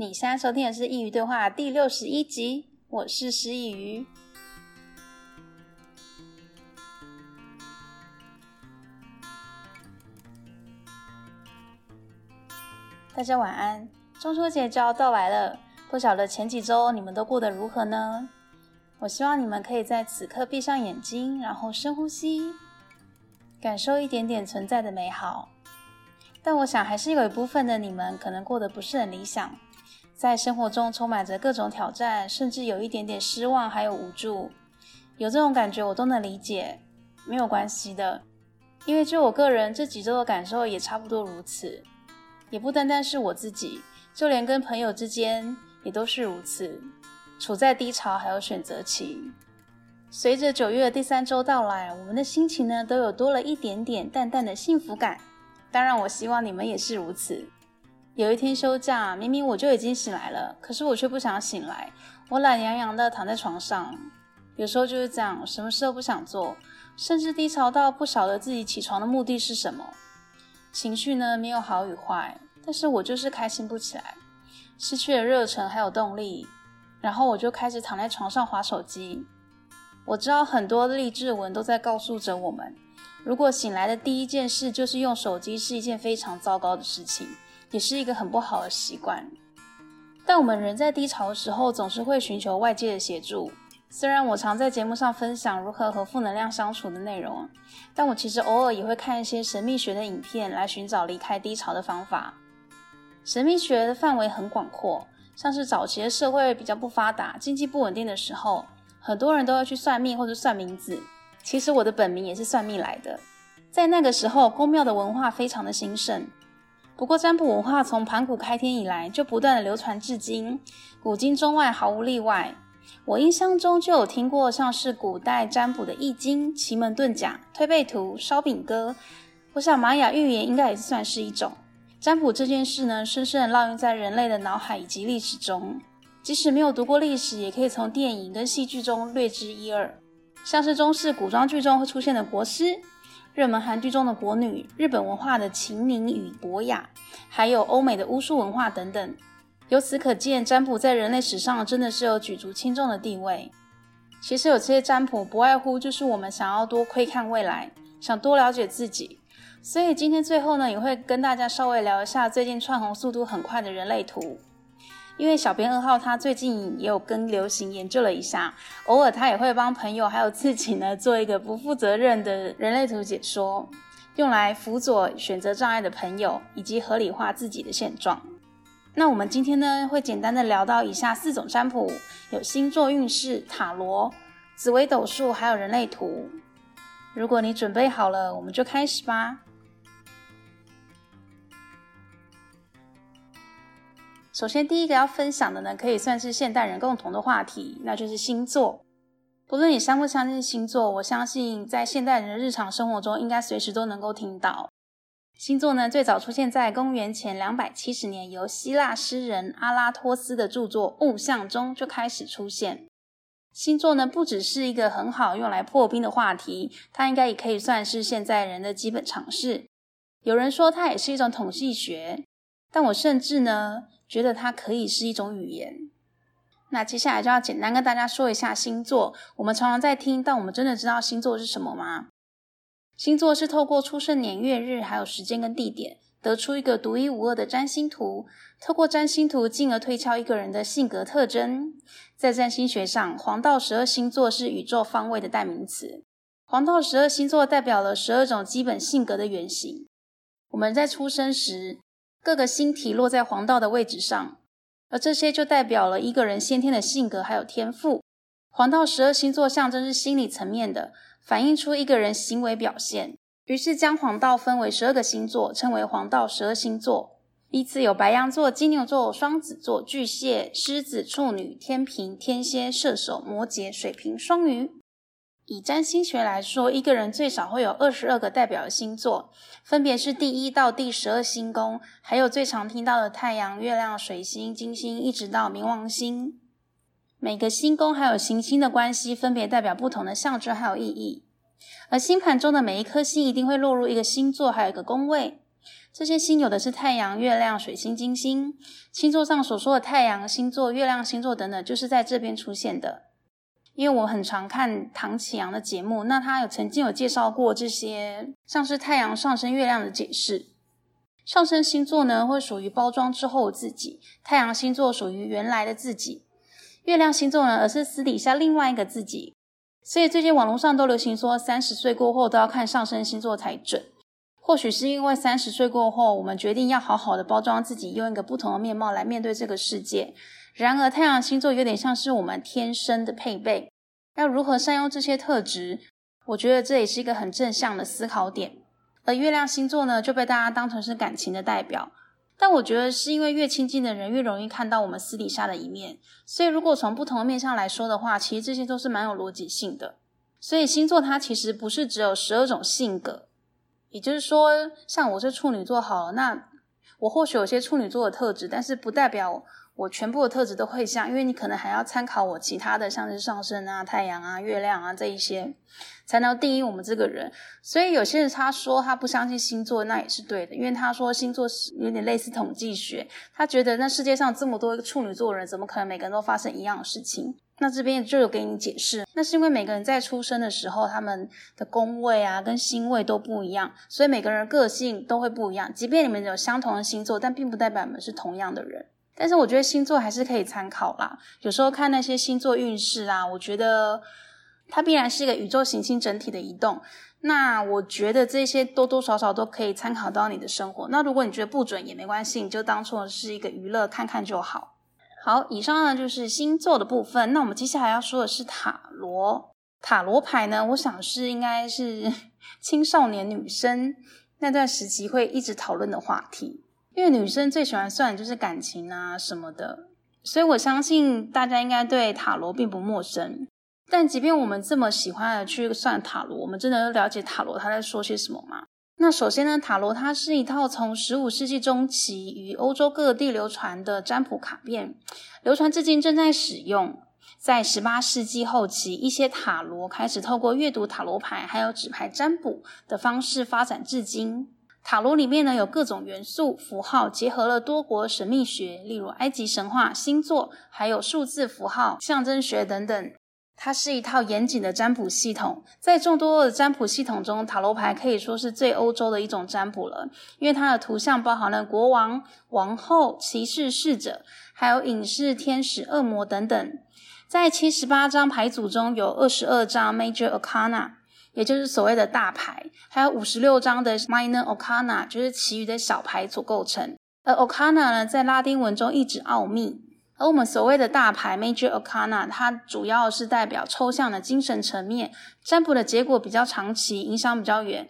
你现在收听的是《佾萮对话》第六十一集，我是石一鱼。大家晚安，中秋节就要到来了，不晓得前几周你们都过得如何呢？我希望你们可以在此刻闭上眼睛，然后深呼吸，感受一点点存在的美好。但我想，还是有一部分的你们可能过得不是很理想。在生活中充满着各种挑战，甚至有一点点失望，还有无助，有这种感觉我都能理解，没有关系的，因为就我个人这几周的感受也差不多如此，也不单单是我自己，就连跟朋友之间也都是如此，处在低潮还有选择期。随着九月的第三周到来，我们的心情呢都有多了一点点淡淡的幸福感，当然我希望你们也是如此。有一天休假，明明我就已经醒来了，可是我却不想醒来。我懒洋洋的躺在床上，有时候就是这样，什么事都不想做，甚至低潮到不晓得自己起床的目的是什么。情绪呢，没有好与坏，但是我就是开心不起来，失去了热忱还有动力，然后我就开始躺在床上划手机。我知道很多励志文都在告诉着我们，如果醒来的第一件事就是用手机，是一件非常糟糕的事情。也是一个很不好的习惯，但我们人在低潮的时候，总是会寻求外界的协助。虽然我常在节目上分享如何和负能量相处的内容，但我其实偶尔也会看一些神秘学的影片来寻找离开低潮的方法。神秘学的范围很广阔，像是早期的社会比较不发达、经济不稳定的时候，很多人都要去算命或者算名字。其实我的本名也是算命来的。在那个时候，宫庙的文化非常的兴盛。不过，占卜文化从盘古开天以来就不断的流传至今，古今中外毫无例外。我印象中就有听过像是古代占卜的易经、奇门遁甲、推背图、烧饼歌。我想玛雅预言应该也算是一种。占卜这件事呢，深深的烙印在人类的脑海以及历史中，即使没有读过历史，也可以从电影跟戏剧中略知一二。像是中式古装剧中会出现的国师。热门韩剧中的国女，日本文化的秦宁与博雅，还有欧美的巫术文化等等。由此可见，占卜在人类史上真的是有举足轻重的地位。其实有些占卜，不外乎就是我们想要多窥看未来，想多了解自己。所以今天最后呢，也会跟大家稍微聊一下最近窜红速度很快的人类图。因为小编二号他最近也有跟流行研究了一下，偶尔他也会帮朋友还有自己呢做一个不负责任的人类图解说，用来辅佐选择障碍的朋友以及合理化自己的现状。那我们今天呢会简单的聊到以下四种占卜，有星座运势、塔罗、紫微斗数，还有人类图。如果你准备好了，我们就开始吧。首先，第一个要分享的呢，可以算是现代人共同的话题，那就是星座。不论你相不相信星座，我相信在现代人的日常生活中，应该随时都能够听到。星座呢，最早出现在公元前两百七十年，由希腊诗人阿拉托斯的著作《物象》中就开始出现。星座呢，不只是一个很好用来破冰的话题，它应该也可以算是现在人的基本常识。有人说它也是一种统计学，但我甚至呢，觉得它可以是一种语言。那接下来就要简单跟大家说一下星座。我们常常在听，但我们真的知道星座是什么吗？星座是透过出生年月日，还有时间跟地点，得出一个独一无二的占星图。透过占星图，进而推敲一个人的性格特征。在占星学上，黄道十二星座是宇宙方位的代名词。黄道十二星座代表了十二种基本性格的原型。我们在出生时，各个星体落在黄道的位置上，而这些就代表了一个人先天的性格还有天赋。黄道十二星座象征是心理层面的，反映出一个人行为表现。于是将黄道分为十二个星座，称为黄道十二星座。依次有白羊座、金牛座、双子座、巨蟹、狮子、处女、天秤、天蝎、射手、摩羯、水瓶、双鱼。以占星学来说，一个人最少会有二十二个代表的星座，分别是第一到第十二星宫，还有最常听到的太阳、月亮、水星、金星，一直到冥王星。每个星宫还有行星的关系，分别代表不同的象征还有意义。而星盘中的每一颗星一定会落入一个星座，还有一个宫位。这些星有的是太阳、月亮、水星、金星。星座上所说的太阳星座、月亮星座等等，就是在这边出现的。因为我很常看唐启阳的节目，那他有曾经有介绍过这些，像是太阳上升、月亮的解释。上升星座呢，会属于包装之后的自己；太阳星座属于原来的自己；月亮星座呢，而是私底下另外一个自己。所以最近网络上都流行说，三十岁过后都要看上升星座才准。或许是因为三十岁过后，我们决定要好好的包装自己，用一个不同的面貌来面对这个世界。然而，太阳星座有点像是我们天生的配备，要如何善用这些特质？我觉得这也是一个很正向的思考点。而月亮星座呢，就被大家当成是感情的代表。但我觉得是因为越亲近的人，越容易看到我们私底下的一面。所以，如果从不同的面向来说的话，其实这些都是蛮有逻辑性的。所以，星座它其实不是只有十二种性格。也就是说，像我是处女座好了，那我或许有些处女座的特质，但是不代表我全部的特质都会像，因为你可能还要参考我其他的，像是上升啊、太阳啊、月亮啊这一些，才能定义我们这个人。所以有些人他说他不相信星座，那也是对的，因为他说星座是有点类似统计学，他觉得那世界上这么多个处女座的人，怎么可能每个人都发生一样的事情？那这边就有给你解释，那是因为每个人在出生的时候，他们的宫位啊跟星位都不一样，所以每个人个性都会不一样。即便你们有相同的星座，但并不代表你们是同样的人。但是我觉得星座还是可以参考啦。有时候看那些星座运势啊，我觉得它必然是一个宇宙行星整体的移动。那我觉得这些多多少少都可以参考到你的生活。那如果你觉得不准也没关系，你就当做是一个娱乐，看看就好。好，以上呢就是星座的部分。那我们接下来要说的是塔罗。塔罗牌呢，我想是应该是 青少年女生那段时期会一直讨论的话题，因为女生最喜欢算的就是感情啊什么的，所以我相信大家应该对塔罗并不陌生。但即便我们这么喜欢的去算塔罗，我们真的了解塔罗他在说些什么吗？那首先呢，塔罗它是一套从十五世纪中期于欧洲各地流传的占卜卡片，流传至今正在使用。在十八世纪后期，一些塔罗开始透过阅读塔罗牌还有纸牌占卜的方式发展至今。塔罗里面呢，有各种元素符号，结合了多国神秘学，例如埃及神话、星座，还有数字符号、象征学等等。它是一套严谨的占卜系统，在众多的占卜系统中，塔罗牌可以说是最欧洲的一种占卜了，因为它的图像包含了国王、王后、骑士、侍者，还有隐士、天使、恶魔等等。在七十八张牌组中，有二十二张 Major Arcana，也就是所谓的大牌，还有五十六张的 Minor Arcana，就是其余的小牌所构成。而 Arcana 呢，在拉丁文中意指奥秘。而我们所谓的大牌 Major Arcana，它主要是代表抽象的精神层面，占卜的结果比较长期，影响比较远；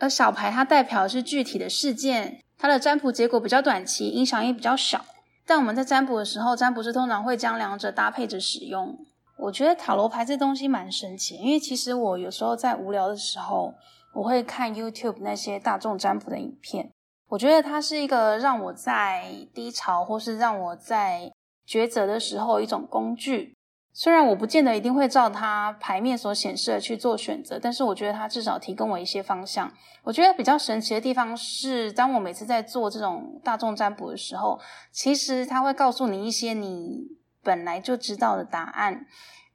而小牌它代表的是具体的事件，它的占卜结果比较短期，影响也比较小。但我们在占卜的时候，占卜师通常会将两者搭配着使用。我觉得塔罗牌这东西蛮神奇，因为其实我有时候在无聊的时候，我会看 YouTube 那些大众占卜的影片，我觉得它是一个让我在低潮，或是让我在抉择的时候，一种工具。虽然我不见得一定会照它牌面所显示的去做选择，但是我觉得它至少提供我一些方向。我觉得比较神奇的地方是，当我每次在做这种大众占卜的时候，其实它会告诉你一些你本来就知道的答案。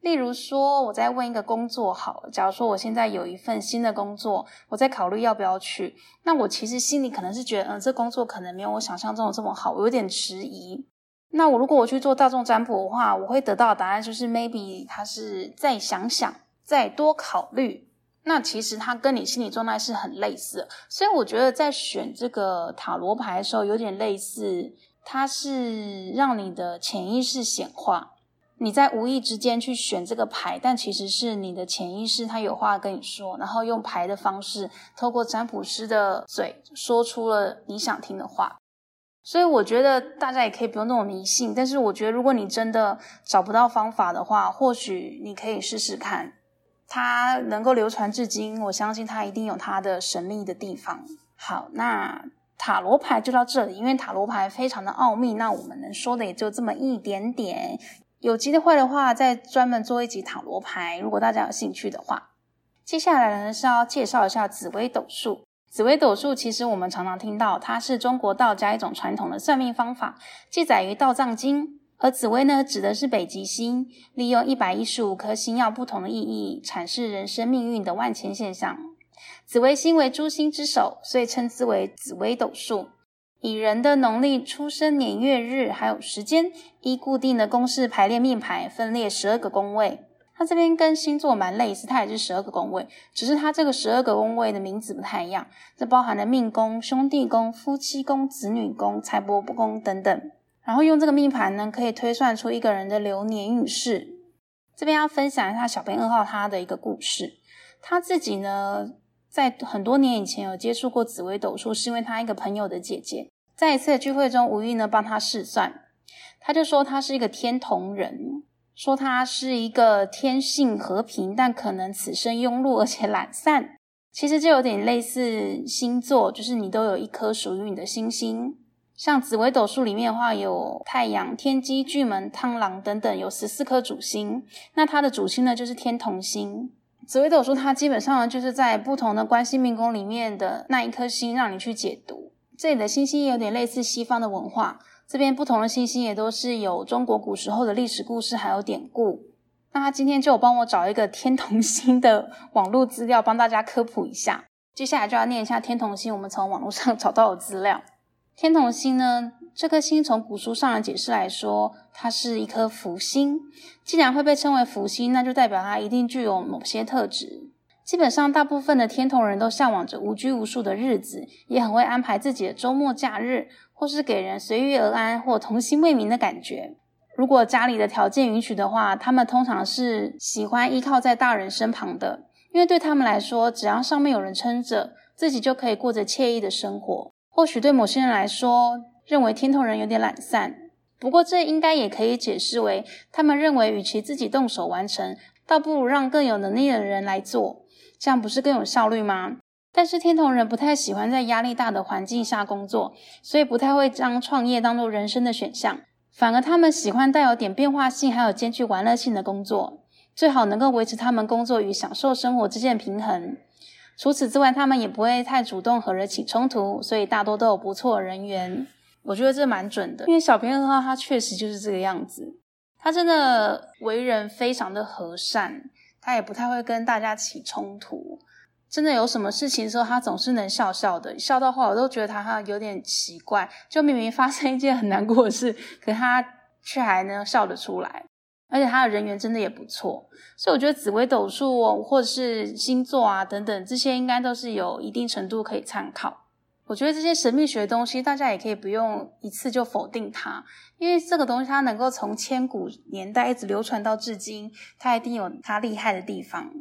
例如说，我在问一个工作好，假如说我现在有一份新的工作，我在考虑要不要去，那我其实心里可能是觉得，嗯，这工作可能没有我想象中的这么好，我有点迟疑。那我如果我去做大众占卜的话，我会得到的答案就是 maybe 他是再想想，再多考虑。那其实它跟你心理状态是很类似，所以我觉得在选这个塔罗牌的时候有点类似，它是让你的潜意识显化。你在无意之间去选这个牌，但其实是你的潜意识，它有话跟你说，然后用牌的方式，透过占卜师的嘴说出了你想听的话。所以我觉得大家也可以不用那么迷信，但是我觉得如果你真的找不到方法的话，或许你可以试试看。它能够流传至今，我相信它一定有它的神秘的地方。好，那塔罗牌就到这里，因为塔罗牌非常的奥秘，那我们能说的也就这么一点点。有机会的话，再专门做一集塔罗牌，如果大家有兴趣的话。接下来呢是要介绍一下紫微斗数。紫微斗数其实我们常常听到，它是中国道家一种传统的算命方法，记载于《道藏经》。而紫微呢，指的是北极星，利用一百一十五颗星曜不同的意义，阐释人生命运的万千现象。紫微星为诸星之首，所以称之为紫微斗数。以人的农历出生年月日还有时间，依固定的公式排列命盘，分列十二个宫位。它这边跟星座蛮类似，它也是十二个宫位，只是它这个十二个宫位的名字不太一样。这包含了命宫、兄弟宫、夫妻宫、子女宫、财帛宫等等。然后用这个命盘呢，可以推算出一个人的流年运势。这边要分享一下小编二号他的一个故事。他自己呢，在很多年以前有接触过紫微斗数，是因为他一个朋友的姐姐，在一次的聚会中无意呢帮他试算，他就说他是一个天同人，说他是一个天性和平，但可能此生庸碌而且懒散。其实就有点类似星座，就是你都有一颗属于你的星星。像紫微斗数里面的话，有太阳、天机、巨门、贪狼等等，有十四颗主星。那它的主星呢，就是天同星。紫微斗数它基本上呢，就是在不同的关系命宫里面的那一颗星，让你去解读。这里的星星也有点类似西方的文化，这边不同的星星也都是有中国古时候的历史故事，还有典故。那他今天就帮我找一个天同星的网络资料，帮大家科普一下。接下来就要念一下天同星，我们从网络上 找到的资料。天同星呢，这颗星从古书上的解释来说，它是一颗福星。既然会被称为福星，那就代表它一定具有某些特质。基本上，大部分的天同人都向往着无拘无束的日子，也很会安排自己的周末假日，或是给人随遇而安或童心未泯的感觉。如果家里的条件允许的话，他们通常是喜欢依靠在大人身旁的，因为对他们来说，只要上面有人撑着，自己就可以过着惬意的生活。或许对某些人来说，认为天同人有点懒散，不过这应该也可以解释为，他们认为与其自己动手完成，倒不如让更有能力的人来做，这样不是更有效率吗？但是天同人不太喜欢在压力大的环境下工作，所以不太会将创业当做人生的选项，反而他们喜欢带有点变化性，还有兼具玩乐性的工作，最好能够维持他们工作与享受生活之间的平衡。除此之外，他们也不会太主动和人起冲突，所以大多都有不错的人缘。我觉得这蛮准的，因为小编二号他确实就是这个样子。他真的为人非常的和善，他也不太会跟大家起冲突。真的有什么事情的时候，他总是能笑笑的，笑到后来我都觉得他有点奇怪。就明明发生一件很难过的事，可他却还能笑得出来。而且他的人缘真的也不错，所以我觉得紫微斗数，或者是星座啊等等，这些应该都是有一定程度可以参考。我觉得这些神秘学的东西，大家也可以不用一次就否定它，因为这个东西它能够从千古年代一直流传到至今，它一定有它厉害的地方。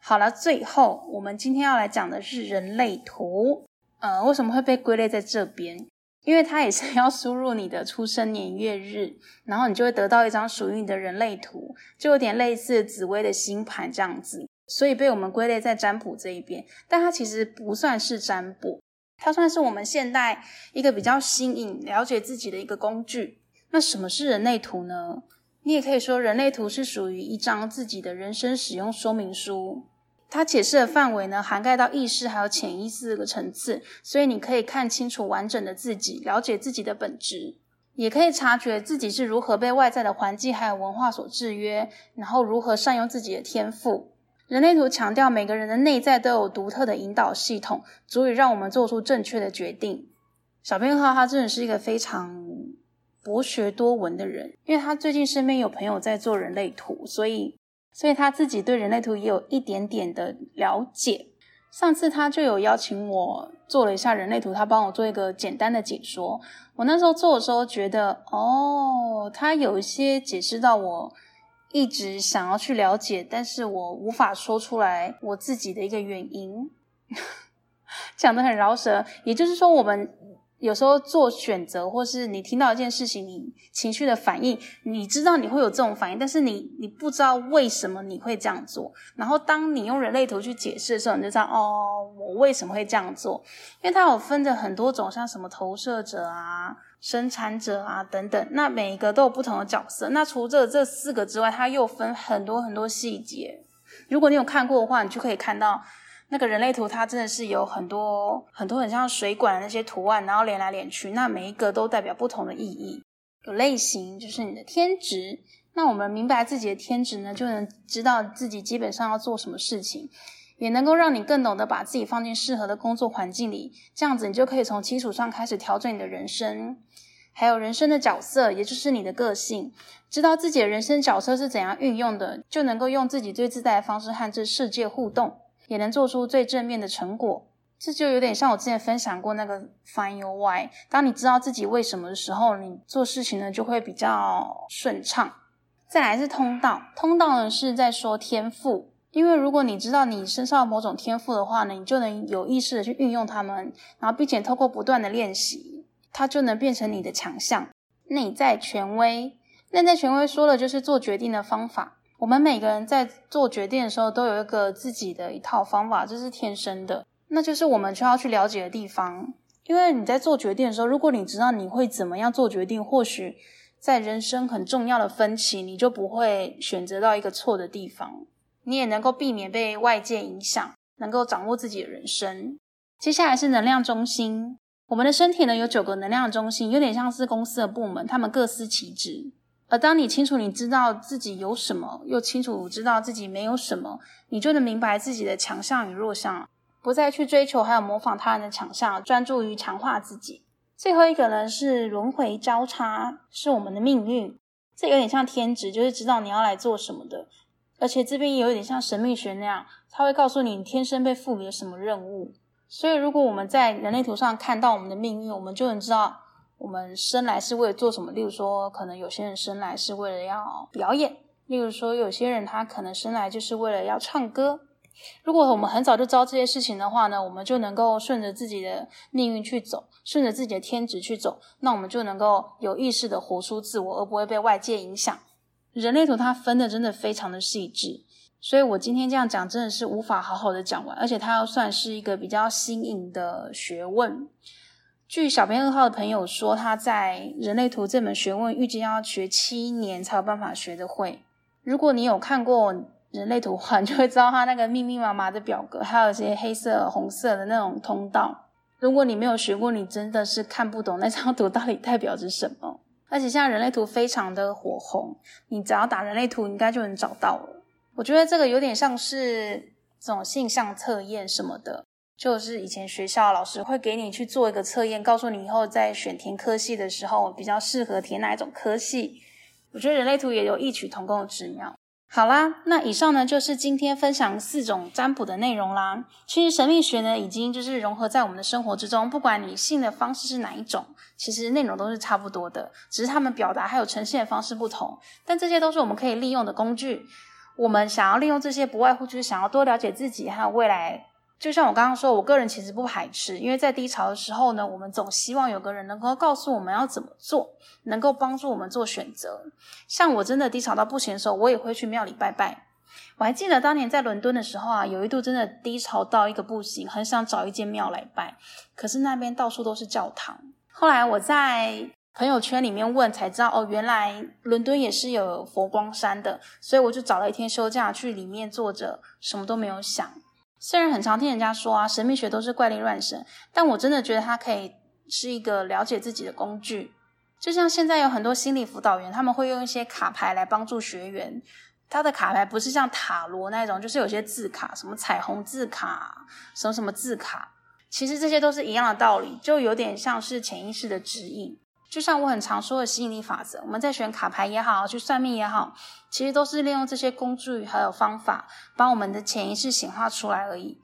好了，最后我们今天要来讲的是人类图，呃，为什么会被归类在这边？因为它也是要输入你的出生年月日，然后你就会得到一张属于你的人类图，就有点类似紫微的星盘这样子，所以被我们归类在占卜这一边。但它其实不算是占卜，它算是我们现代一个比较新颖、了解自己的一个工具。那什么是人类图呢？你也可以说，人类图是属于一张自己的人生使用说明书。它解释的范围呢，涵盖到意识还有潜意识这个层次，所以你可以看清楚完整的自己，了解自己的本质，也可以察觉自己是如何被外在的环境还有文化所制约，然后如何善用自己的天赋。人类图强调每个人的内在都有独特的引导系统，足以让我们做出正确的决定。小编号他真的是一个非常博学多闻的人，因为他最近身边有朋友在做人类图，所以。所以他自己对人类图也有一点点的了解。上次他就有邀请我做了一下人类图，他帮我做一个简单的解说。我那时候做的时候觉得，哦，他有一些解释到我一直想要去了解，但是我无法说出来我自己的一个原因，讲得很饶舌。也就是说，我们。有时候做选择，或是你听到一件事情，你情绪的反应，你知道你会有这种反应，但是你你不知道为什么你会这样做。然后当你用人类图去解释的时候，你就知道哦，我为什么会这样做？因为它有分着很多种，像什么投射者啊、生产者啊等等，那每一个都有不同的角色。那除了这四个之外，它又分很多很多细节。如果你有看过的话，你就可以看到那个人类图它真的是有很多很多很像水管的那些图案，然后连来连去，那每一个都代表不同的意义。有类型就是你的天职，那我们明白自己的天职呢，就能知道自己基本上要做什么事情，也能够让你更懂得把自己放进适合的工作环境里，这样子你就可以从基础上开始调整你的人生。还有人生的角色，也就是你的个性，知道自己的人生角色是怎样运用的，就能够用自己最自在的方式和这世界互动，也能做出最正面的成果。这就有点像我之前分享过那个 Find Your Why。当你知道自己为什么的时候，你做事情呢就会比较顺畅。再来是通道，通道呢是在说天赋，因为如果你知道你身上某种天赋的话呢，你就能有意识的去运用它们，然后并且透过不断的练习。它就能变成你的强项。内在权威，内在权威说的就是做决定的方法。我们每个人在做决定的时候，都有一个自己的一套方法，这是天生的。那就是我们需要去了解的地方。因为你在做决定的时候，如果你知道你会怎么样做决定，或许在人生很重要的分歧，你就不会选择到一个错的地方。你也能够避免被外界影响，能够掌握自己的人生。接下来是能量中心。我们的身体呢，有九个能量中心，有点像是公司的部门，他们各司其职。而当你清楚你知道自己有什么，又清楚知道自己没有什么，你就能明白自己的强项与弱项，不再去追求还有模仿他人的强项，专注于强化自己。最后一个呢，是轮回交叉，是我们的命运。这有点像天职，就是知道你要来做什么的。而且这边也有点像神秘学那样，它会告诉你你天生被赋予了什么任务。所以，如果我们在人类图上看到我们的命运，我们就能知道我们生来是为了做什么。例如说，可能有些人生来是为了要表演；例如说，有些人他可能生来就是为了要唱歌。如果我们很早就知道这些事情的话呢，我们就能够顺着自己的命运去走，顺着自己的天职去走，那我们就能够有意识的活出自我，而不会被外界影响。人类图它分的真的非常的细致。所以我今天这样讲真的是无法好好的讲完，而且它要算是一个比较新颖的学问。据小编二号的朋友说，他在人类图这门学问预计要学七年才有办法学得会。如果你有看过人类图的话，你就会知道它那个密密麻麻的表格，还有一些黑色、红色的那种通道。如果你没有学过，你真的是看不懂那张图到底代表着什么。而且现在人类图非常的火红，你只要打人类图，应该就能找到了。我觉得这个有点像是这种性向测验什么的，就是以前学校老师会给你去做一个测验，告诉你以后在选填科系的时候比较适合填哪一种科系。我觉得人类图也有异曲同工的之妙。好啦，那以上呢就是今天分享四种占卜的内容啦。其实神秘学呢已经就是融合在我们的生活之中，不管你信的方式是哪一种，其实内容都是差不多的，只是他们表达还有呈现的方式不同，但这些都是我们可以利用的工具。我们想要利用这些，不外乎就是想要多了解自己，还有未来。就像我刚刚说，我个人其实不排斥，因为在低潮的时候呢，我们总希望有个人能够告诉我们要怎么做，能够帮助我们做选择。像我真的低潮到不行的时候，我也会去庙里拜拜。我还记得当年在伦敦的时候啊，有一度真的低潮到一个不行，很想找一间庙来拜，可是那边到处都是教堂。后来我在朋友圈里面问才知道哦，原来伦敦也是有佛光山的，所以我就找了一天休假去里面坐着，什么都没有想。虽然很常听人家说啊，神秘学都是怪力乱神，但我真的觉得它可以是一个了解自己的工具。就像现在有很多心理辅导员，他们会用一些卡牌来帮助学员。他的卡牌不是像塔罗那种，就是有些字卡，什么彩虹字卡，什么什么字卡，其实这些都是一样的道理，就有点像是潜意识的指引。就像我很常说的吸引力法则，我们在选卡牌也好，去算命也好，其实都是利用这些工具还有方法，把我们的潜意识显化出来而已。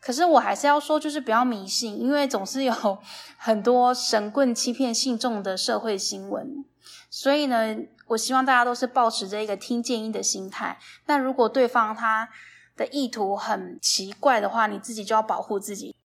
可是我还是要说，就是不要迷信，因为总是有 很多神棍欺骗信众的社会新闻。所以呢，我希望大家都是保持着一个听建议的心态。那如果对方他的意图很奇怪的话，你自己就要保护自己。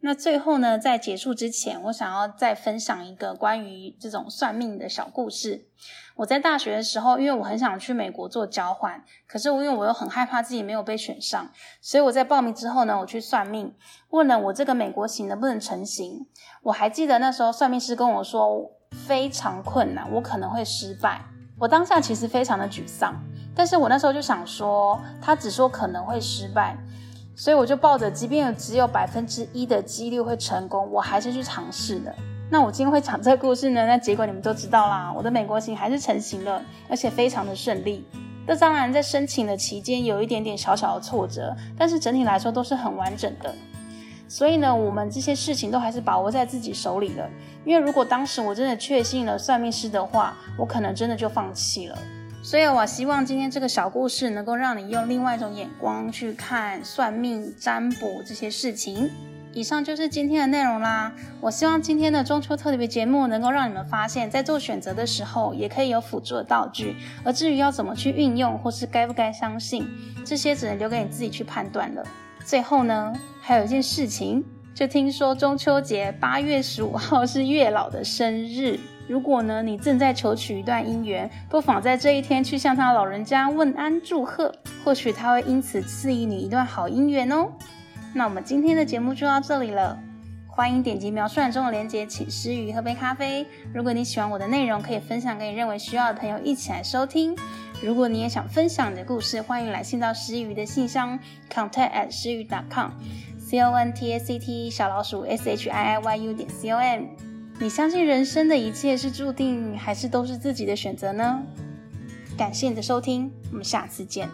那最后呢，在结束之前，我想要再分享一个关于这种算命的小故事。我在大学的时候，因为我很想去美国做交换，可是因为我又很害怕自己没有被选上，所以我在报名之后呢，我去算命，问了我这个美国行能不能成行。我还记得那时候算命师跟我说非常困难，我可能会失败。我当下其实非常的沮丧，但是我那时候就想说，他只说可能会失败。所以我就抱着，即便有只有百分之一的几率会成功，我还是去尝试的。那我今天会讲这个故事呢，那结果你们都知道啦，我的美国行还是成型了，而且非常的顺利。这当然在申请的期间有一点点小小的挫折，但是整体来说都是很完整的。所以呢，我们这些事情都还是把握在自己手里了。因为如果当时我真的确信了算命师的话，我可能真的就放弃了。所以，我希望今天这个小故事能够让你用另外一种眼光去看算命、占卜这些事情。以上就是今天的内容啦。我希望今天的中秋特别节目能够让你们发现，在做选择的时候，也可以有辅助的道具。而至于要怎么去运用，或是该不该相信，这些只能留给你自己去判断了。最后呢，还有一件事情，就听说中秋节八月十五号是月老的生日。如果呢，你正在求取一段姻缘，不妨在这一天去向他老人家问安祝贺，或许他会因此赐予你一段好姻缘哦。那我们今天的节目就到这里了，欢迎点击描述栏中的链接，请师佾喝杯咖啡。如果你喜欢我的内容，可以分享给你认为需要的朋友一起来收听。如果你也想分享你的故事，欢迎来信到师佾的信箱，contact at 师佾 dot com，c o n t a c t 小老鼠 s h i i y u 点 c o m。你相信人生的一切是注定，还是都是自己的选择呢？感谢你的收听，我们下次见。